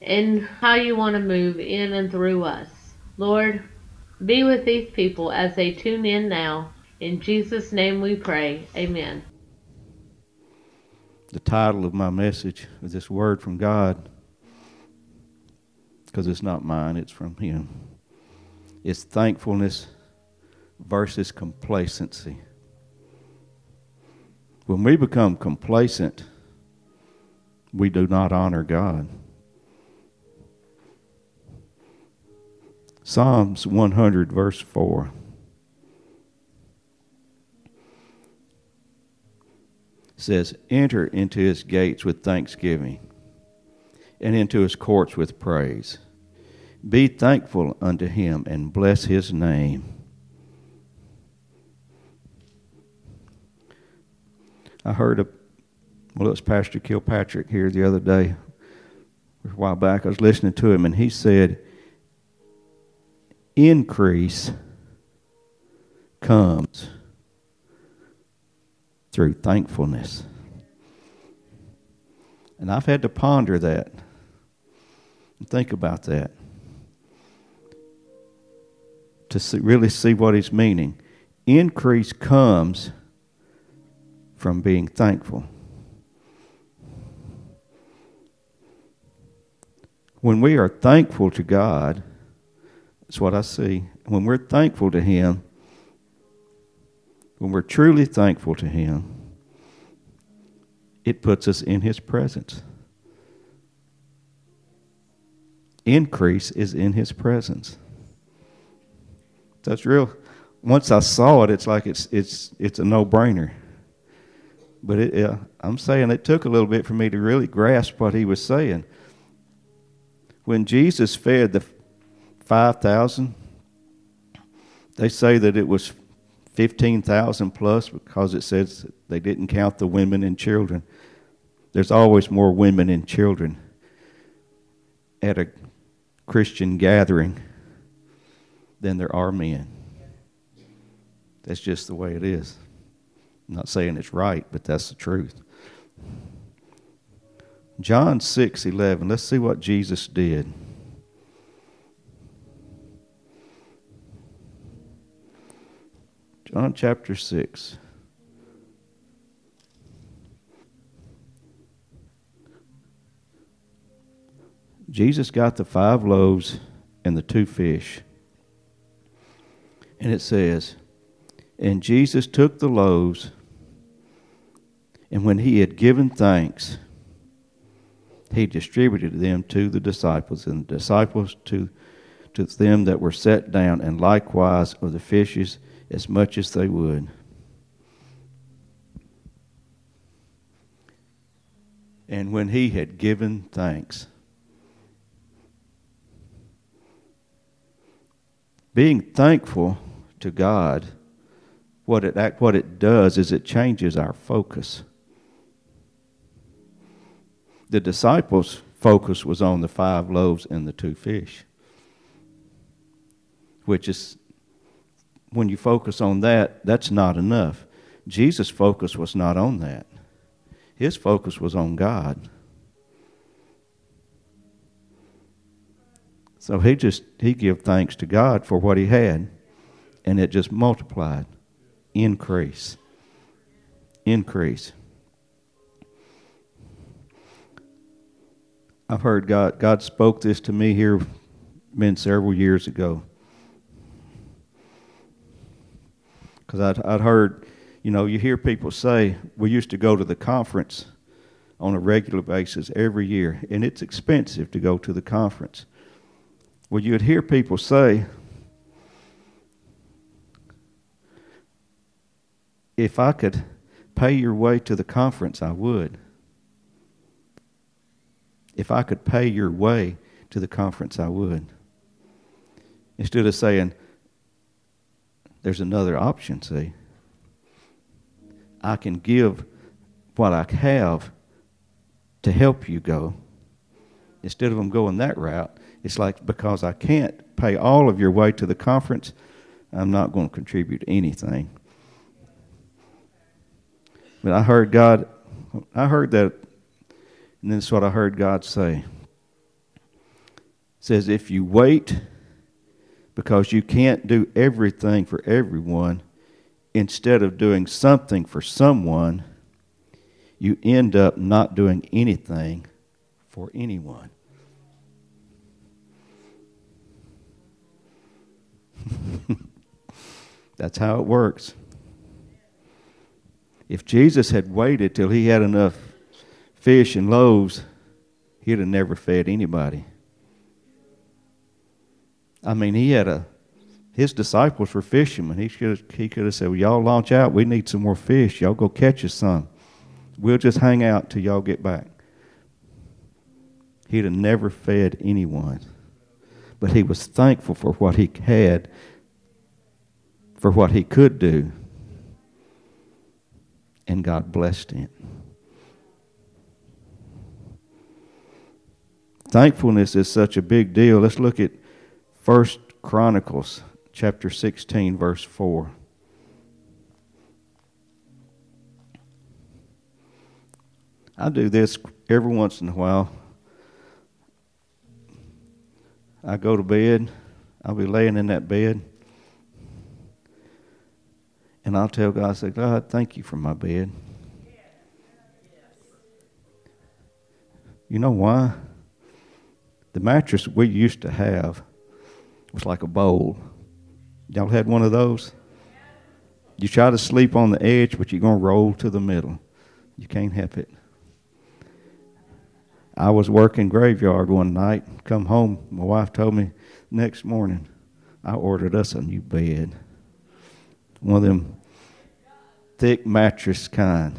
and how you want to move in and through us. Lord, be with these people as they tune in now. In Jesus' name we pray. Amen. The title of my message is this word from God, because it's not mine, it's from Him. It's thankfulness versus complacency. When we become complacent, we do not honor God. Psalms 100, verse 4. says, Enter into his gates with thanksgiving and into his courts with praise. Be thankful unto him and bless his name. I heard a, well, it was Pastor Kilpatrick here the other day, a while back. I was listening to him, and he said, increase comes through thankfulness. And I've had to ponder that and think about that to see, really see what he's meaning. Increase comes from being thankful. When we are thankful to God, that's what I see. When we're thankful to Him, when we're truly thankful to Him, it puts us in His presence. Increase is in His presence. That's real. Once I saw it, it's like it's it's it's a no brainer. But it, uh, I'm saying it took a little bit for me to really grasp what he was saying. When Jesus fed the 5,000. They say that it was 15,000 plus because it says they didn't count the women and children. There's always more women and children at a Christian gathering than there are men. That's just the way it is. I'm not saying it's right, but that's the truth. John 6 11. Let's see what Jesus did. John chapter 6. Jesus got the five loaves and the two fish. And it says, And Jesus took the loaves, and when he had given thanks, he distributed them to the disciples, and the disciples to, to them that were set down, and likewise of the fishes as much as they would. And when he had given thanks, being thankful to God, what it, what it does is it changes our focus. The disciples' focus was on the five loaves and the two fish, which is when you focus on that, that's not enough. Jesus' focus was not on that. His focus was on God. So he just he gave thanks to God for what he had, and it just multiplied, increase, increase. I've heard God God spoke this to me here, been several years ago. Because I'd, I'd heard, you know, you hear people say, we used to go to the conference on a regular basis every year, and it's expensive to go to the conference. Well, you'd hear people say, if I could pay your way to the conference, I would. If I could pay your way to the conference, I would. Instead of saying, there's another option, see. I can give what I have to help you go. Instead of them going that route, it's like because I can't pay all of your way to the conference, I'm not going to contribute anything. But I heard God, I heard that, and this is what I heard God say. It says, if you wait because you can't do everything for everyone, instead of doing something for someone, you end up not doing anything for anyone. That's how it works. If Jesus had waited till he had enough fish and loaves, he'd have never fed anybody. I mean, he had a his disciples were fishermen. He could he could have said, well, "Y'all launch out. We need some more fish. Y'all go catch us some. We'll just hang out till y'all get back." He'd have never fed anyone, but he was thankful for what he had, for what he could do, and God blessed him. Thankfulness is such a big deal. Let's look at First Chronicles chapter 16 verse 4. I do this every once in a while. I go to bed, I'll be laying in that bed, and I'll tell God, I say, God, thank you for my bed. You know why? The mattress we used to have was like a bowl. Y'all had one of those? You try to sleep on the edge, but you're going to roll to the middle. You can't help it. I was working graveyard one night, come home. My wife told me next morning, I ordered us a new bed. One of them thick mattress kind,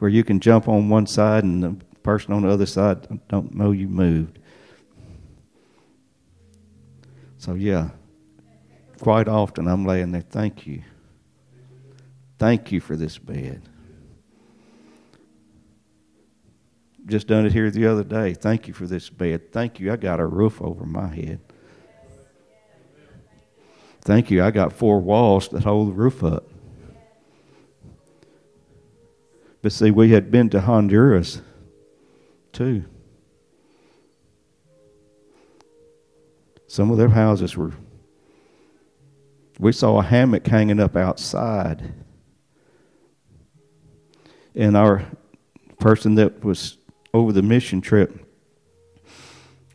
where you can jump on one side and the person on the other side don't know you moved. So, yeah, quite often I'm laying there, thank you. Thank you for this bed. Just done it here the other day. Thank you for this bed. Thank you. I got a roof over my head. Thank you. I got four walls that hold the roof up. But see, we had been to Honduras too. Some of their houses were. We saw a hammock hanging up outside. And our person that was over the mission trip,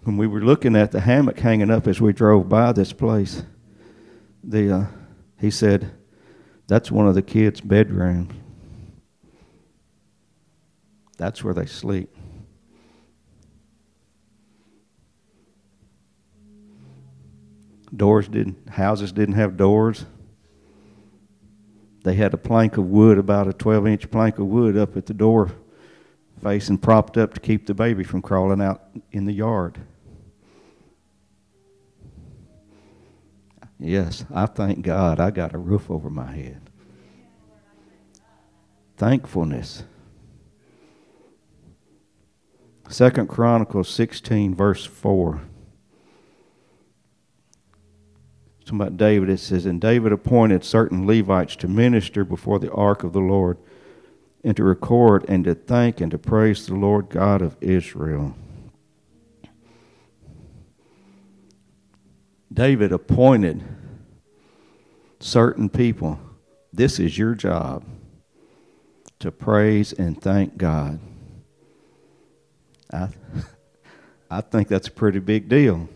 when we were looking at the hammock hanging up as we drove by this place, the, uh, he said, That's one of the kids' bedrooms. That's where they sleep. Doors didn't, houses didn't have doors. They had a plank of wood, about a 12 inch plank of wood, up at the door facing propped up to keep the baby from crawling out in the yard. Yes, I thank God I got a roof over my head. Thankfulness. Second Chronicles 16, verse 4. Talking about David, it says, And David appointed certain Levites to minister before the ark of the Lord, and to record, and to thank, and to praise the Lord God of Israel. David appointed certain people. This is your job to praise and thank God. I, I think that's a pretty big deal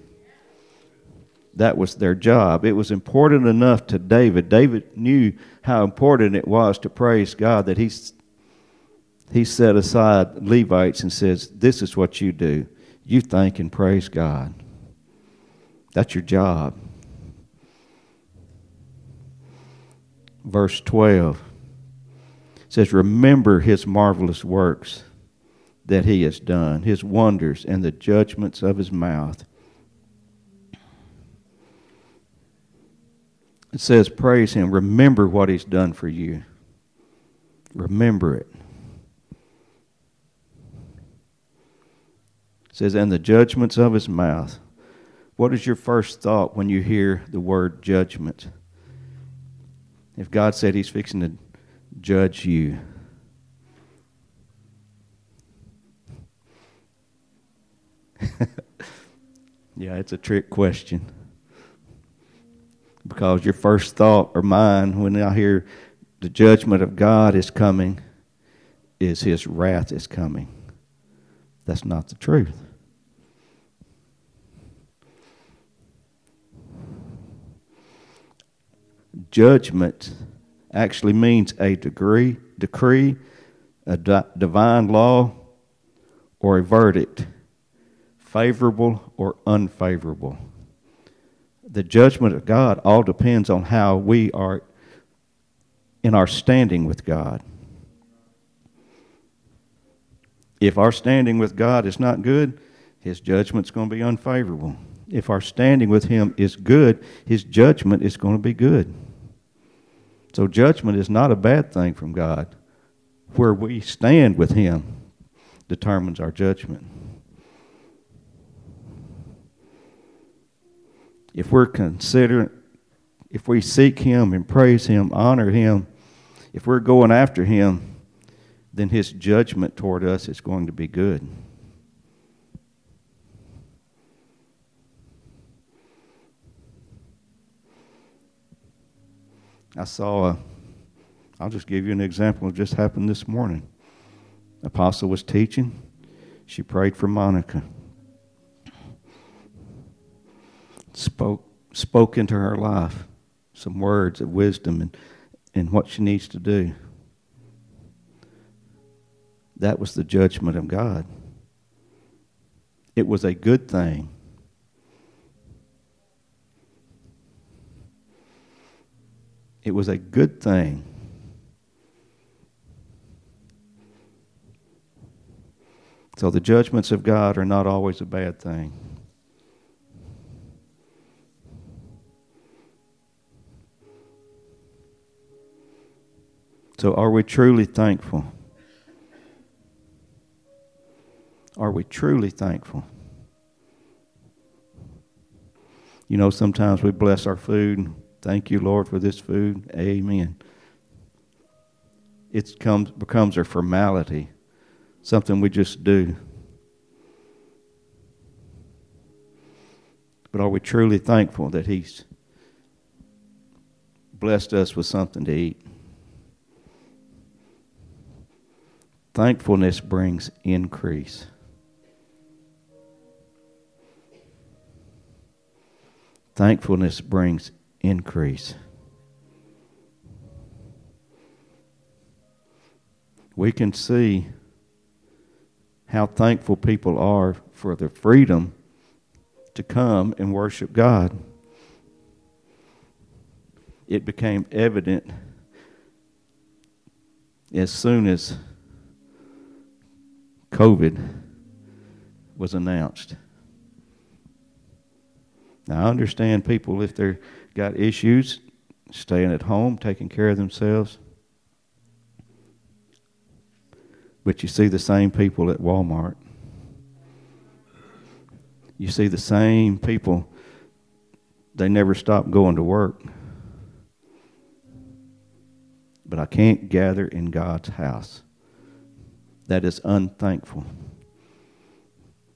that was their job. It was important enough to David. David knew how important it was to praise God that he, he set aside Levites and says, This is what you do. You thank and praise God. That's your job. Verse 12 says, Remember his marvelous works that he has done, his wonders, and the judgments of his mouth. It says, Praise him. Remember what he's done for you. Remember it. It says, And the judgments of his mouth. What is your first thought when you hear the word judgment? If God said he's fixing to judge you, yeah, it's a trick question. Because your first thought or mine when I hear the judgment of God is coming is his wrath is coming. That's not the truth. Judgment actually means a degree, decree, a divine law, or a verdict favorable or unfavorable. The judgment of God all depends on how we are in our standing with God. If our standing with God is not good, his judgment's going to be unfavorable. If our standing with him is good, his judgment is going to be good. So judgment is not a bad thing from God. Where we stand with him determines our judgment. If we're considering, if we seek Him and praise Him, honor Him, if we're going after Him, then His judgment toward us is going to be good. I saw a, I'll just give you an example. It just happened this morning. Apostle was teaching. She prayed for Monica. Spoke spoke into her life some words of wisdom and, and what she needs to do. That was the judgment of God. It was a good thing. It was a good thing. So the judgments of God are not always a bad thing. So, are we truly thankful? Are we truly thankful? You know, sometimes we bless our food. Thank you, Lord, for this food. Amen. It comes, becomes a formality, something we just do. But are we truly thankful that He's blessed us with something to eat? Thankfulness brings increase. Thankfulness brings increase. We can see how thankful people are for the freedom to come and worship God. It became evident as soon as COVID was announced. Now, I understand people, if they've got issues, staying at home, taking care of themselves. But you see the same people at Walmart. You see the same people, they never stop going to work. But I can't gather in God's house that is unthankful.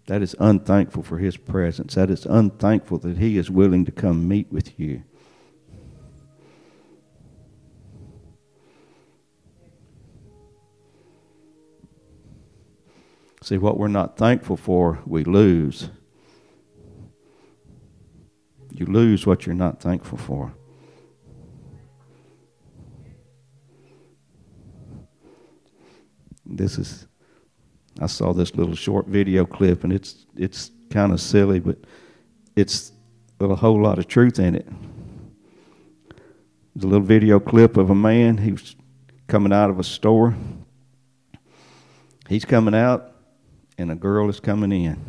That is unthankful for His presence. That is unthankful that He is willing to come meet with you. See, what we're not thankful for, we lose. You lose what you're not thankful for. This is I saw this little short video clip and it's it's kind of silly, but it's a whole lot of truth in it. There's a little video clip of a man. He was coming out of a store. He's coming out and a girl is coming in.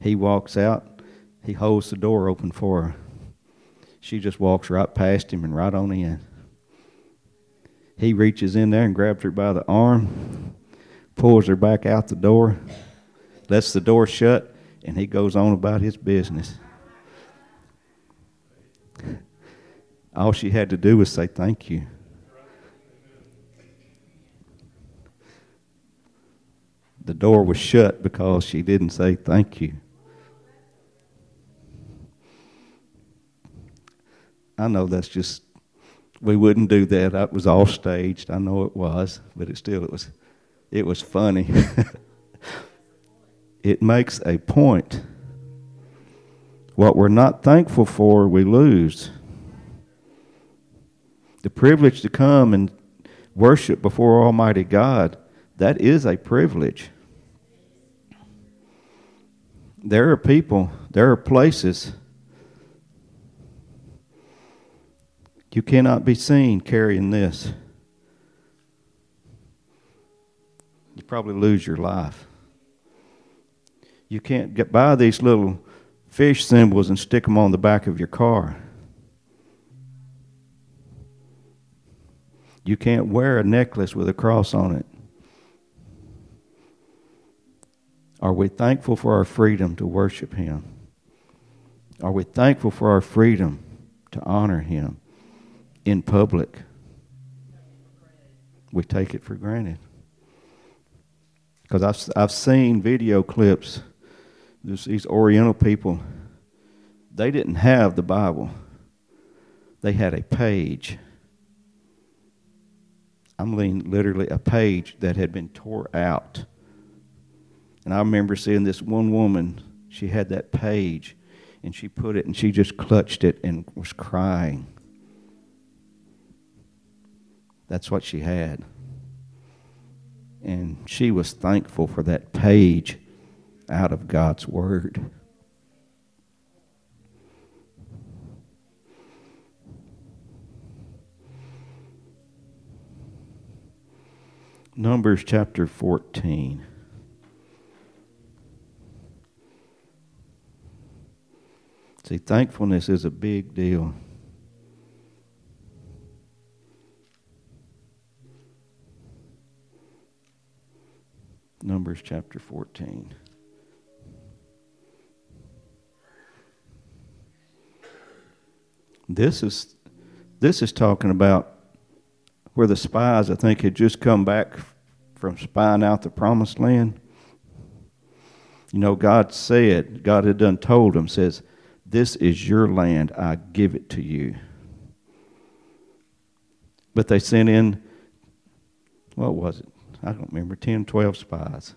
He walks out, he holds the door open for her. She just walks right past him and right on in. He reaches in there and grabs her by the arm, pulls her back out the door, lets the door shut, and he goes on about his business. All she had to do was say thank you. The door was shut because she didn't say thank you. I know that's just we wouldn't do that. That was all staged. I know it was, but it still it was it was funny. it makes a point. What we're not thankful for, we lose the privilege to come and worship before Almighty God, that is a privilege. There are people, there are places you cannot be seen carrying this. You probably lose your life. You can't get by these little fish symbols and stick them on the back of your car. You can't wear a necklace with a cross on it. Are we thankful for our freedom to worship Him? Are we thankful for our freedom to honor Him in public? We take it for granted. Because I've, I've seen video clips, There's these Oriental people, they didn't have the Bible, they had a page I'm mean, literally a page that had been tore out. And I remember seeing this one woman, she had that page, and she put it and she just clutched it and was crying. That's what she had. And she was thankful for that page out of God's Word. Numbers chapter 14. See, thankfulness is a big deal. Numbers chapter 14. This is this is talking about where the spies, I think, had just come back from spying out the promised land. You know, God said, God had done told them, says, This is your land, I give it to you. But they sent in, what was it? I don't remember, 10, 12 spies.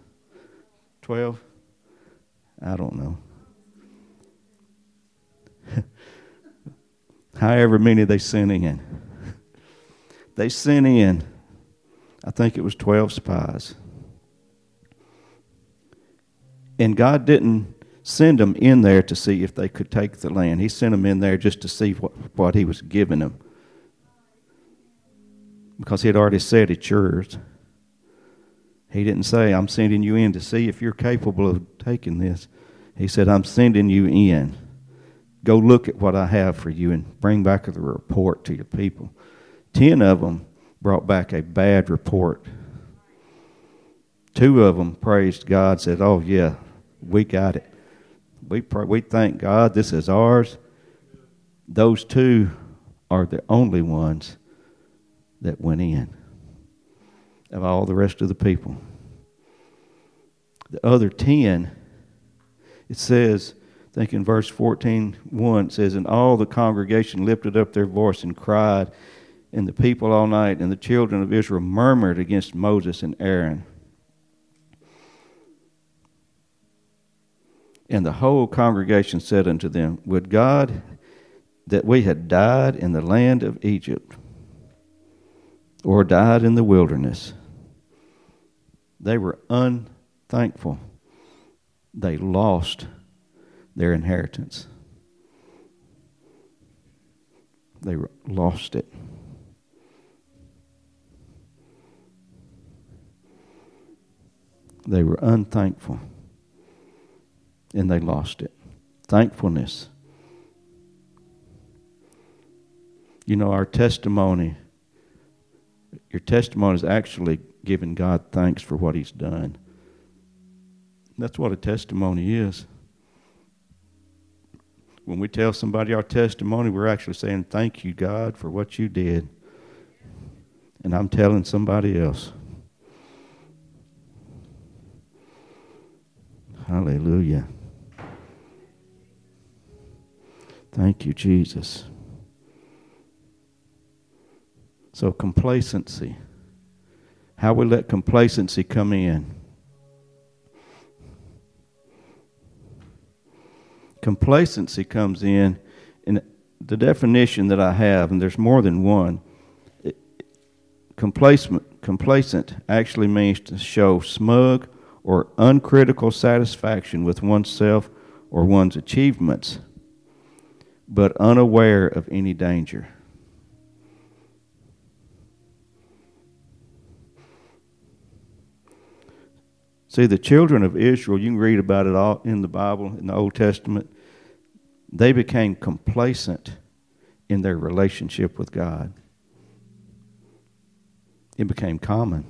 12? I don't know. However many they sent in they sent in, I think it was 12 spies. And God didn't send them in there to see if they could take the land. He sent them in there just to see what, what He was giving them. Because He had already said it's yours. He didn't say, I'm sending you in to see if you're capable of taking this. He said, I'm sending you in. Go look at what I have for you and bring back the report to your people. Ten of them brought back a bad report. Two of them praised God, said, Oh, yeah, we got it. We, pray, we thank God this is ours. Those two are the only ones that went in of all the rest of the people. The other ten, it says, I think in verse 14, 1, it says, And all the congregation lifted up their voice and cried, and the people all night, and the children of Israel murmured against Moses and Aaron. And the whole congregation said unto them, Would God that we had died in the land of Egypt, or died in the wilderness. They were unthankful. They lost their inheritance. They lost it. They were unthankful and they lost it. Thankfulness. You know, our testimony, your testimony is actually giving God thanks for what He's done. That's what a testimony is. When we tell somebody our testimony, we're actually saying, Thank you, God, for what you did. And I'm telling somebody else. Hallelujah. Thank you, Jesus. So, complacency. How we let complacency come in. Complacency comes in, in the definition that I have, and there's more than one. complacent, complacent actually means to show smug or uncritical satisfaction with oneself or one's achievements, but unaware of any danger. See, the children of Israel, you can read about it all in the Bible, in the Old Testament. They became complacent in their relationship with God. It became common.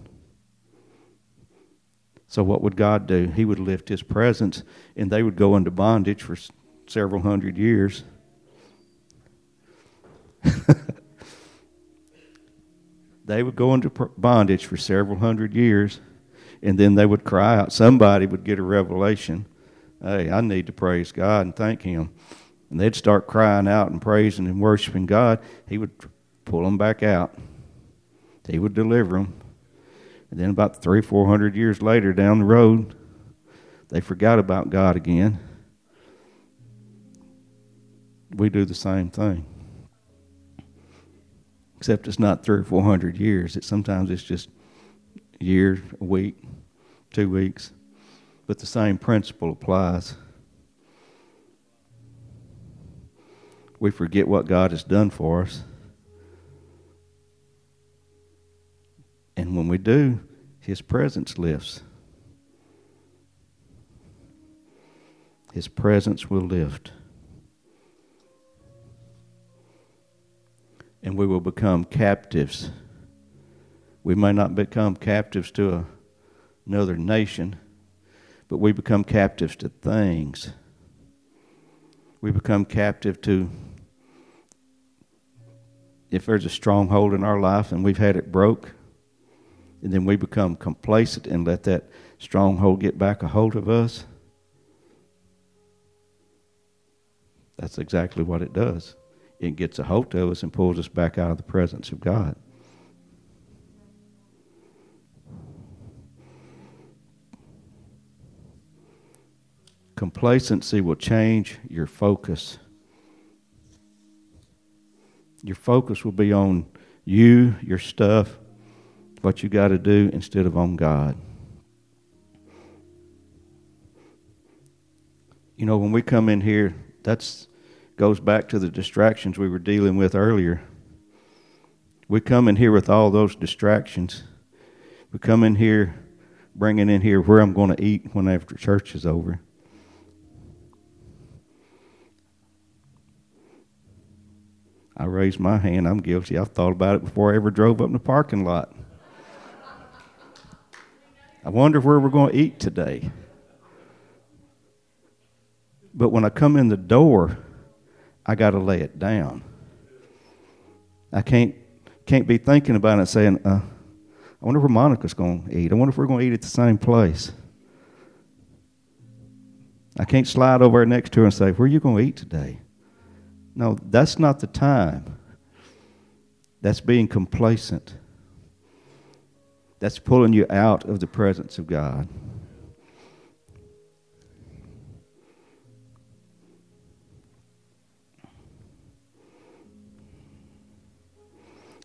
So, what would God do? He would lift His presence, and they would go into bondage for several hundred years. they would go into bondage for several hundred years, and then they would cry out. Somebody would get a revelation hey, I need to praise God and thank Him. And they'd start crying out and praising and worshiping God. He would pull them back out, He would deliver them. And then about three, four hundred years later down the road, they forgot about God again. We do the same thing. Except it's not three or four hundred years. It sometimes it's just year, a week, two weeks. But the same principle applies. We forget what God has done for us. And when we do, His presence lifts. His presence will lift. And we will become captives. We may not become captives to a, another nation, but we become captives to things. We become captive to if there's a stronghold in our life and we've had it broke, and then we become complacent and let that stronghold get back a hold of us, that's exactly what it does. It gets a hold of us and pulls us back out of the presence of God. Complacency will change your focus. Your focus will be on you, your stuff, what you got to do instead of on God. You know, when we come in here, that's goes back to the distractions we were dealing with earlier. We come in here with all those distractions. We come in here bringing in here where I'm going to eat when after church is over. I raised my hand. I'm guilty. I've thought about it before I ever drove up in the parking lot. I wonder where we're going to eat today. But when I come in the door, I got to lay it down. I can't can't be thinking about it saying, uh, I wonder where Monica's going to eat. I wonder if we're going to eat at the same place. I can't slide over next to her and say, Where are you going to eat today? No, that's not the time. That's being complacent. That's pulling you out of the presence of God.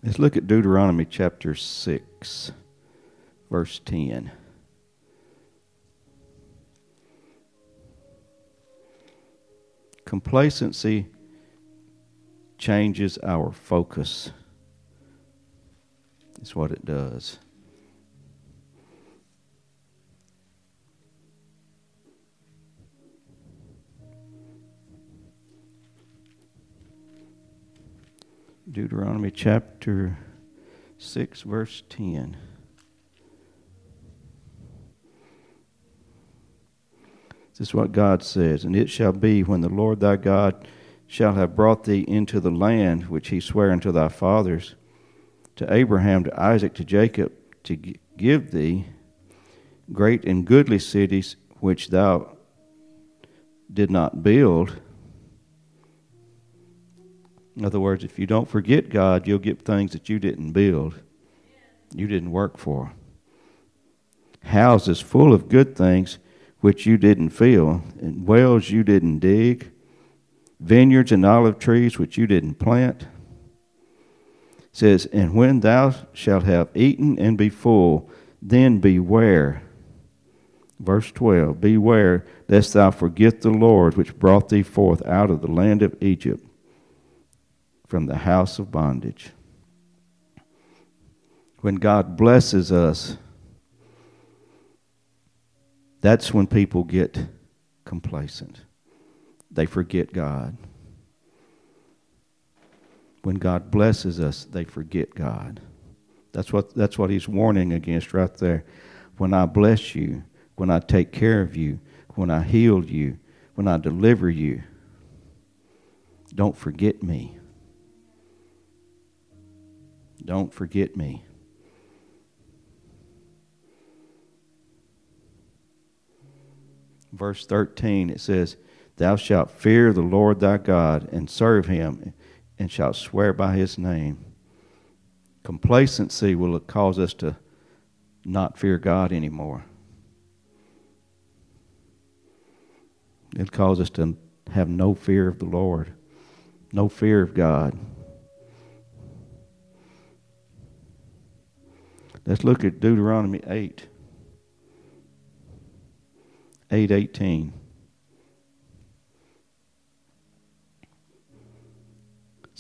Let's look at Deuteronomy chapter 6, verse 10. Complacency changes our focus. Is what it does. Deuteronomy chapter 6, verse 10. This is what God says, and it shall be when the Lord thy God shall have brought thee into the land which he sware unto thy fathers, to Abraham, to Isaac, to Jacob, to give thee great and goodly cities which thou did not build. In other words, if you don't forget God, you'll get things that you didn't build, you didn't work for. Houses full of good things which you didn't fill, and wells you didn't dig, vineyards and olive trees which you didn't plant. It says, And when thou shalt have eaten and be full, then beware. Verse 12 Beware lest thou forget the Lord which brought thee forth out of the land of Egypt from the house of bondage. When God blesses us, that's when people get complacent. They forget God. When God blesses us, they forget God. That's what, that's what he's warning against right there. When I bless you, when I take care of you, when I heal you, when I deliver you, don't forget me. Don't forget me. verse 13, it says, Thou shalt fear the Lord thy God and serve him, and shalt swear by his name. Complacency will cause us to not fear God anymore. It'll cause us to have no fear of the Lord, no fear of God. Let's look at Deuteronomy 8. 8:18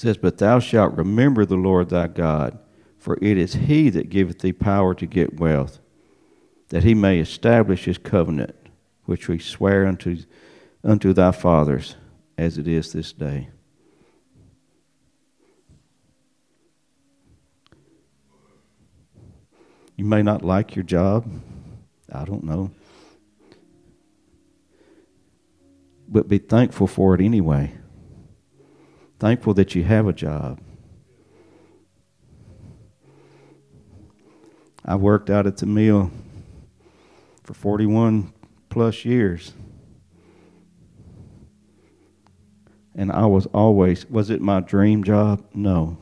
says but thou shalt remember the Lord thy God for it is he that giveth thee power to get wealth that he may establish his covenant which we swear unto unto thy fathers as it is this day. You may not like your job. I don't know. But be thankful for it anyway. Thankful that you have a job. I worked out at the mill for 41 plus years. And I was always, was it my dream job? No.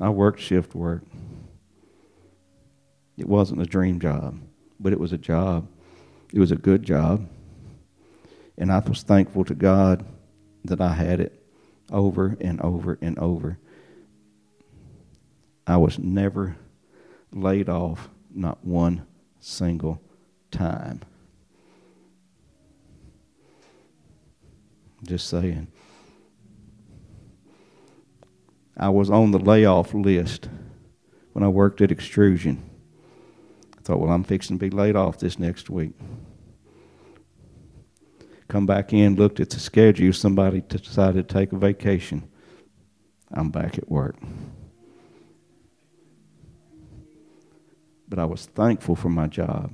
I worked shift work. It wasn't a dream job, but it was a job. It was a good job. And I was thankful to God that I had it over and over and over. I was never laid off, not one single time. Just saying. I was on the layoff list when I worked at extrusion. I thought, well, I'm fixing to be laid off this next week come back in, looked at the schedule, somebody decided to take a vacation. I'm back at work. But I was thankful for my job.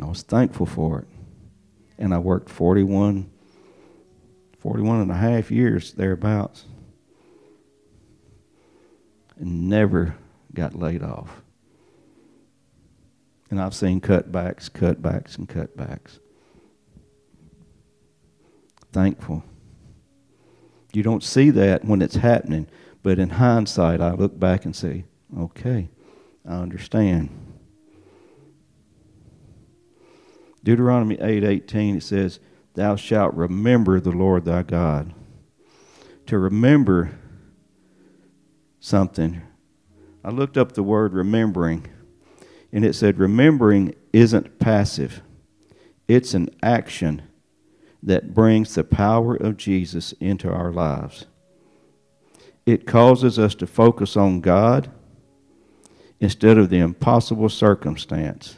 I was thankful for it. And I worked 41, 41 and a half years thereabouts. And never got laid off. And I've seen cutbacks, cutbacks, and cutbacks. Thankful. You don't see that when it's happening, but in hindsight, I look back and say, okay, I understand. Deuteronomy 8:18 it says, "Thou shalt remember the Lord thy God." To remember something. I looked up the word remembering and it said, Remembering isn't passive, it's an action that brings the power of Jesus into our lives. It causes us to focus on God instead of the impossible circumstance.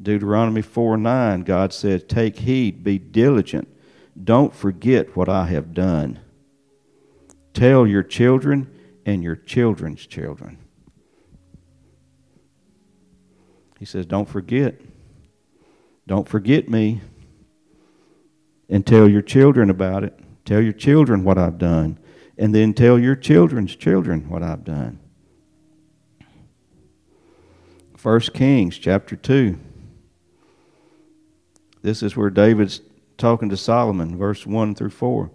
Deuteronomy 4 9, God says, Take heed, be diligent, don't forget what I have done. Tell your children and your children's children. He says, Don't forget. Don't forget me. And tell your children about it. Tell your children what I've done. And then tell your children's children what I've done. 1 Kings chapter 2. This is where David's talking to Solomon, verse 1 through 4.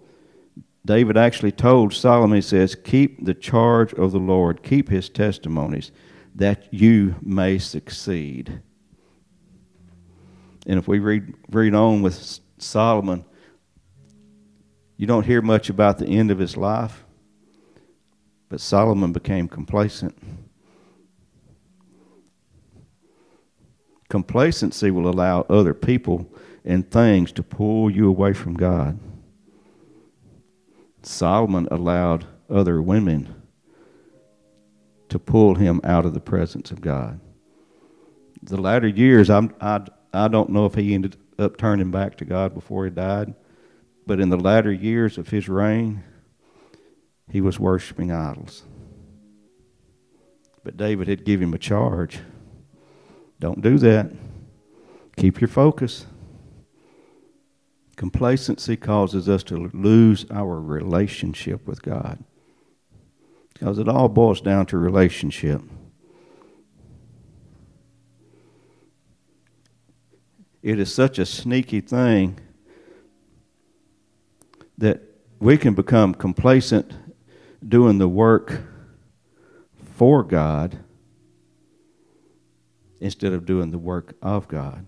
David actually told Solomon, he says, Keep the charge of the Lord, keep his testimonies, that you may succeed. And if we read, read on with Solomon, you don't hear much about the end of his life, but Solomon became complacent. Complacency will allow other people and things to pull you away from God. Solomon allowed other women to pull him out of the presence of God. The latter years, I'm, I, I don't know if he ended up turning back to God before he died, but in the latter years of his reign, he was worshiping idols. But David had given him a charge don't do that. Keep your focus. Complacency causes us to lose our relationship with God. Because it all boils down to relationship. It is such a sneaky thing that we can become complacent doing the work for God instead of doing the work of God.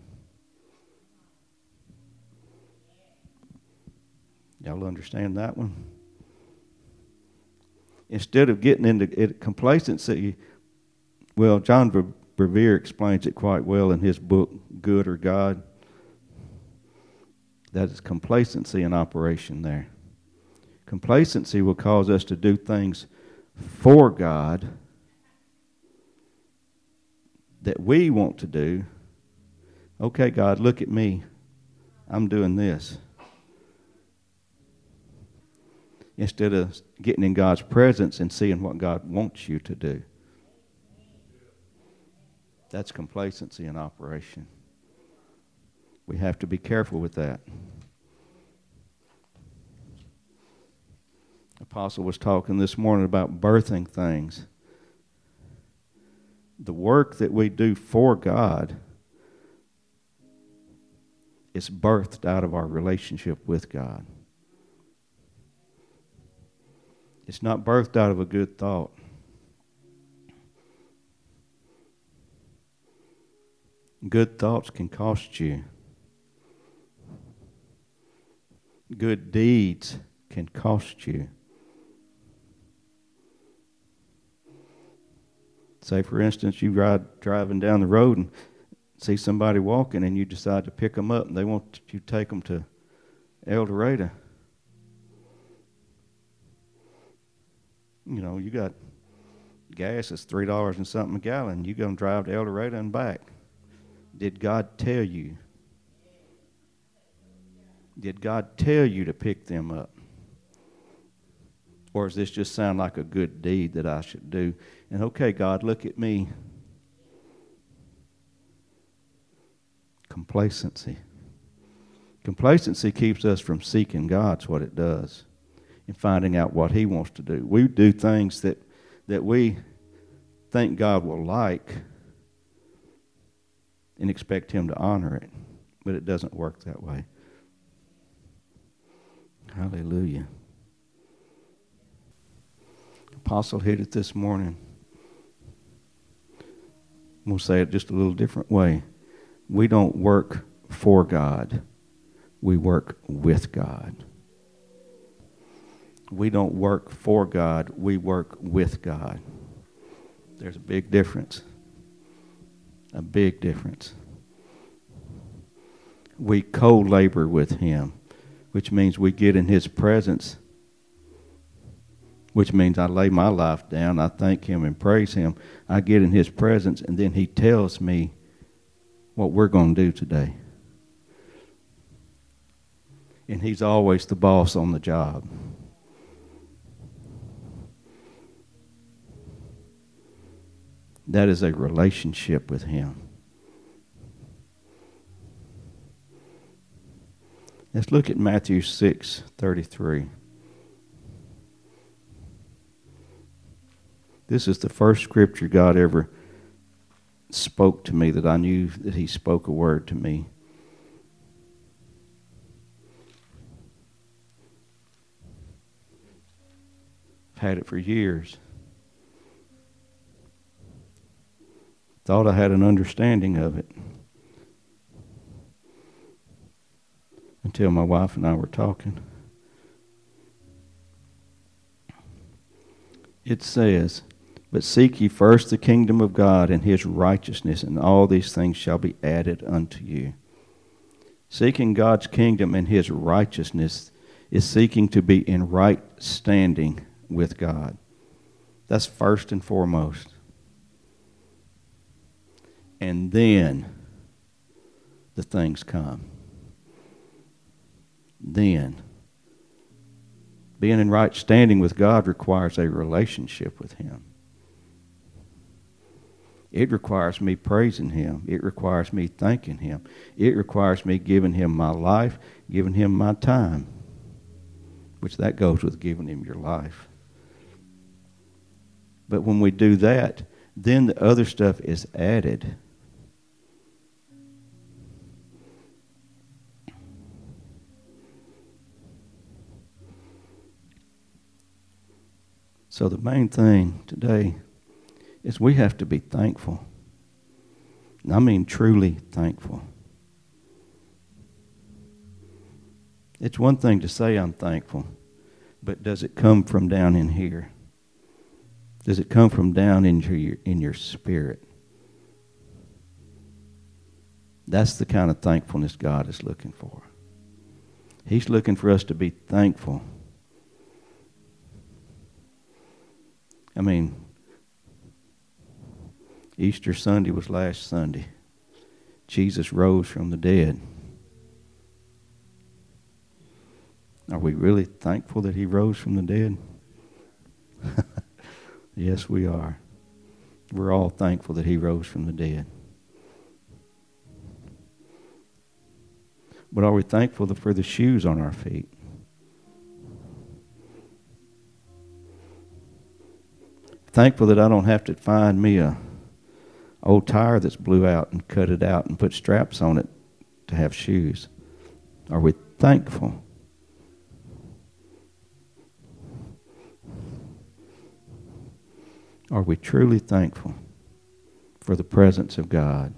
Y'all understand that one? Instead of getting into complacency, well, John Bevere explains it quite well in his book, Good or God. That is complacency in operation there. Complacency will cause us to do things for God that we want to do. Okay, God, look at me. I'm doing this. Instead of getting in God's presence and seeing what God wants you to do. That's complacency in operation. We have to be careful with that. Apostle was talking this morning about birthing things the work that we do for God is birthed out of our relationship with God. It's not birthed out of a good thought. Good thoughts can cost you. Good deeds can cost you. Say, for instance, you ride driving down the road and see somebody walking, and you decide to pick them up, and they want you to take them to El Dorado. You know, you got gas is three dollars and something a gallon. You gonna drive to El Dorado and back. Did God tell you? Did God tell you to pick them up? Or does this just sound like a good deed that I should do? And okay, God, look at me. Complacency. Complacency keeps us from seeking God's what it does and finding out what He wants to do. We do things that, that we think God will like and expect Him to honor it, but it doesn't work that way. Hallelujah. Apostle hit it this morning. We'll say it just a little different way. We don't work for God, we work with God. We don't work for God, we work with God. There's a big difference. A big difference. We co labor with Him, which means we get in His presence which means I lay my life down, I thank Him and praise Him. I get in His presence, and then He tells me what we're going to do today. And He's always the boss on the job. That is a relationship with Him. Let's look at Matthew 6 33. This is the first scripture God ever spoke to me that I knew that He spoke a word to me. I've had it for years. Thought I had an understanding of it. Until my wife and I were talking. It says, But seek ye first the kingdom of God and his righteousness, and all these things shall be added unto you. Seeking God's kingdom and his righteousness is seeking to be in right standing with God. That's first and foremost. And then the things come. Then. Being in right standing with God requires a relationship with Him. It requires me praising Him. It requires me thanking Him. It requires me giving Him my life, giving Him my time, which that goes with giving Him your life. But when we do that, then the other stuff is added. So the main thing today is we have to be thankful. And I mean truly thankful. It's one thing to say I'm thankful, but does it come from down in here? Does it come from down into your, in your spirit? That's the kind of thankfulness God is looking for. He's looking for us to be thankful. I mean, Easter Sunday was last Sunday. Jesus rose from the dead. Are we really thankful that he rose from the dead? Yes, we are. We're all thankful that he rose from the dead. But are we thankful for the shoes on our feet? Thankful that I don't have to find me a old tire that's blew out and cut it out and put straps on it to have shoes. Are we thankful? Are we truly thankful for the presence of God?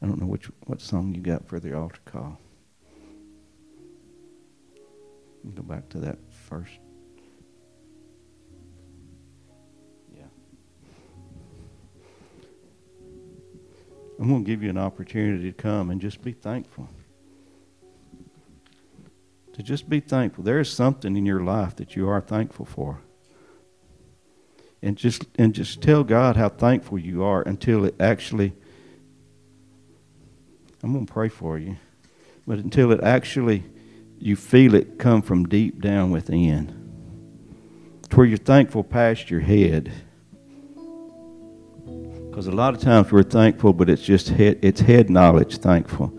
I don't know which what song you got for the altar call. Go back to that first. Yeah. I'm going to give you an opportunity to come and just be thankful to just be thankful. There is something in your life that you are thankful for. And just and just tell God how thankful you are until it actually I'm going to pray for you. But until it actually you feel it come from deep down within. To where you're thankful past your head. Because a lot of times we're thankful, but it's just head, it's head knowledge thankful.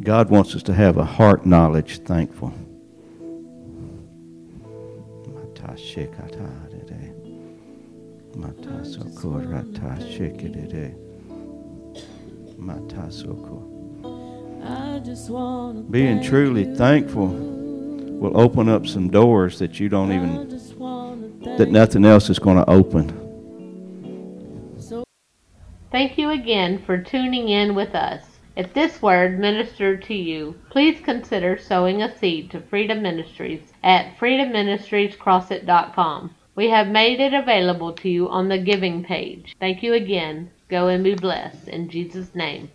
God wants us to have a heart knowledge thankful. Being truly thankful will open up some doors that you don't even, that nothing else is going to open. Thank you again for tuning in with us. If this word ministered to you, please consider sowing a seed to Freedom Ministries at freedomministriescrossett.com. We have made it available to you on the giving page. Thank you again. Go and be blessed. In Jesus' name.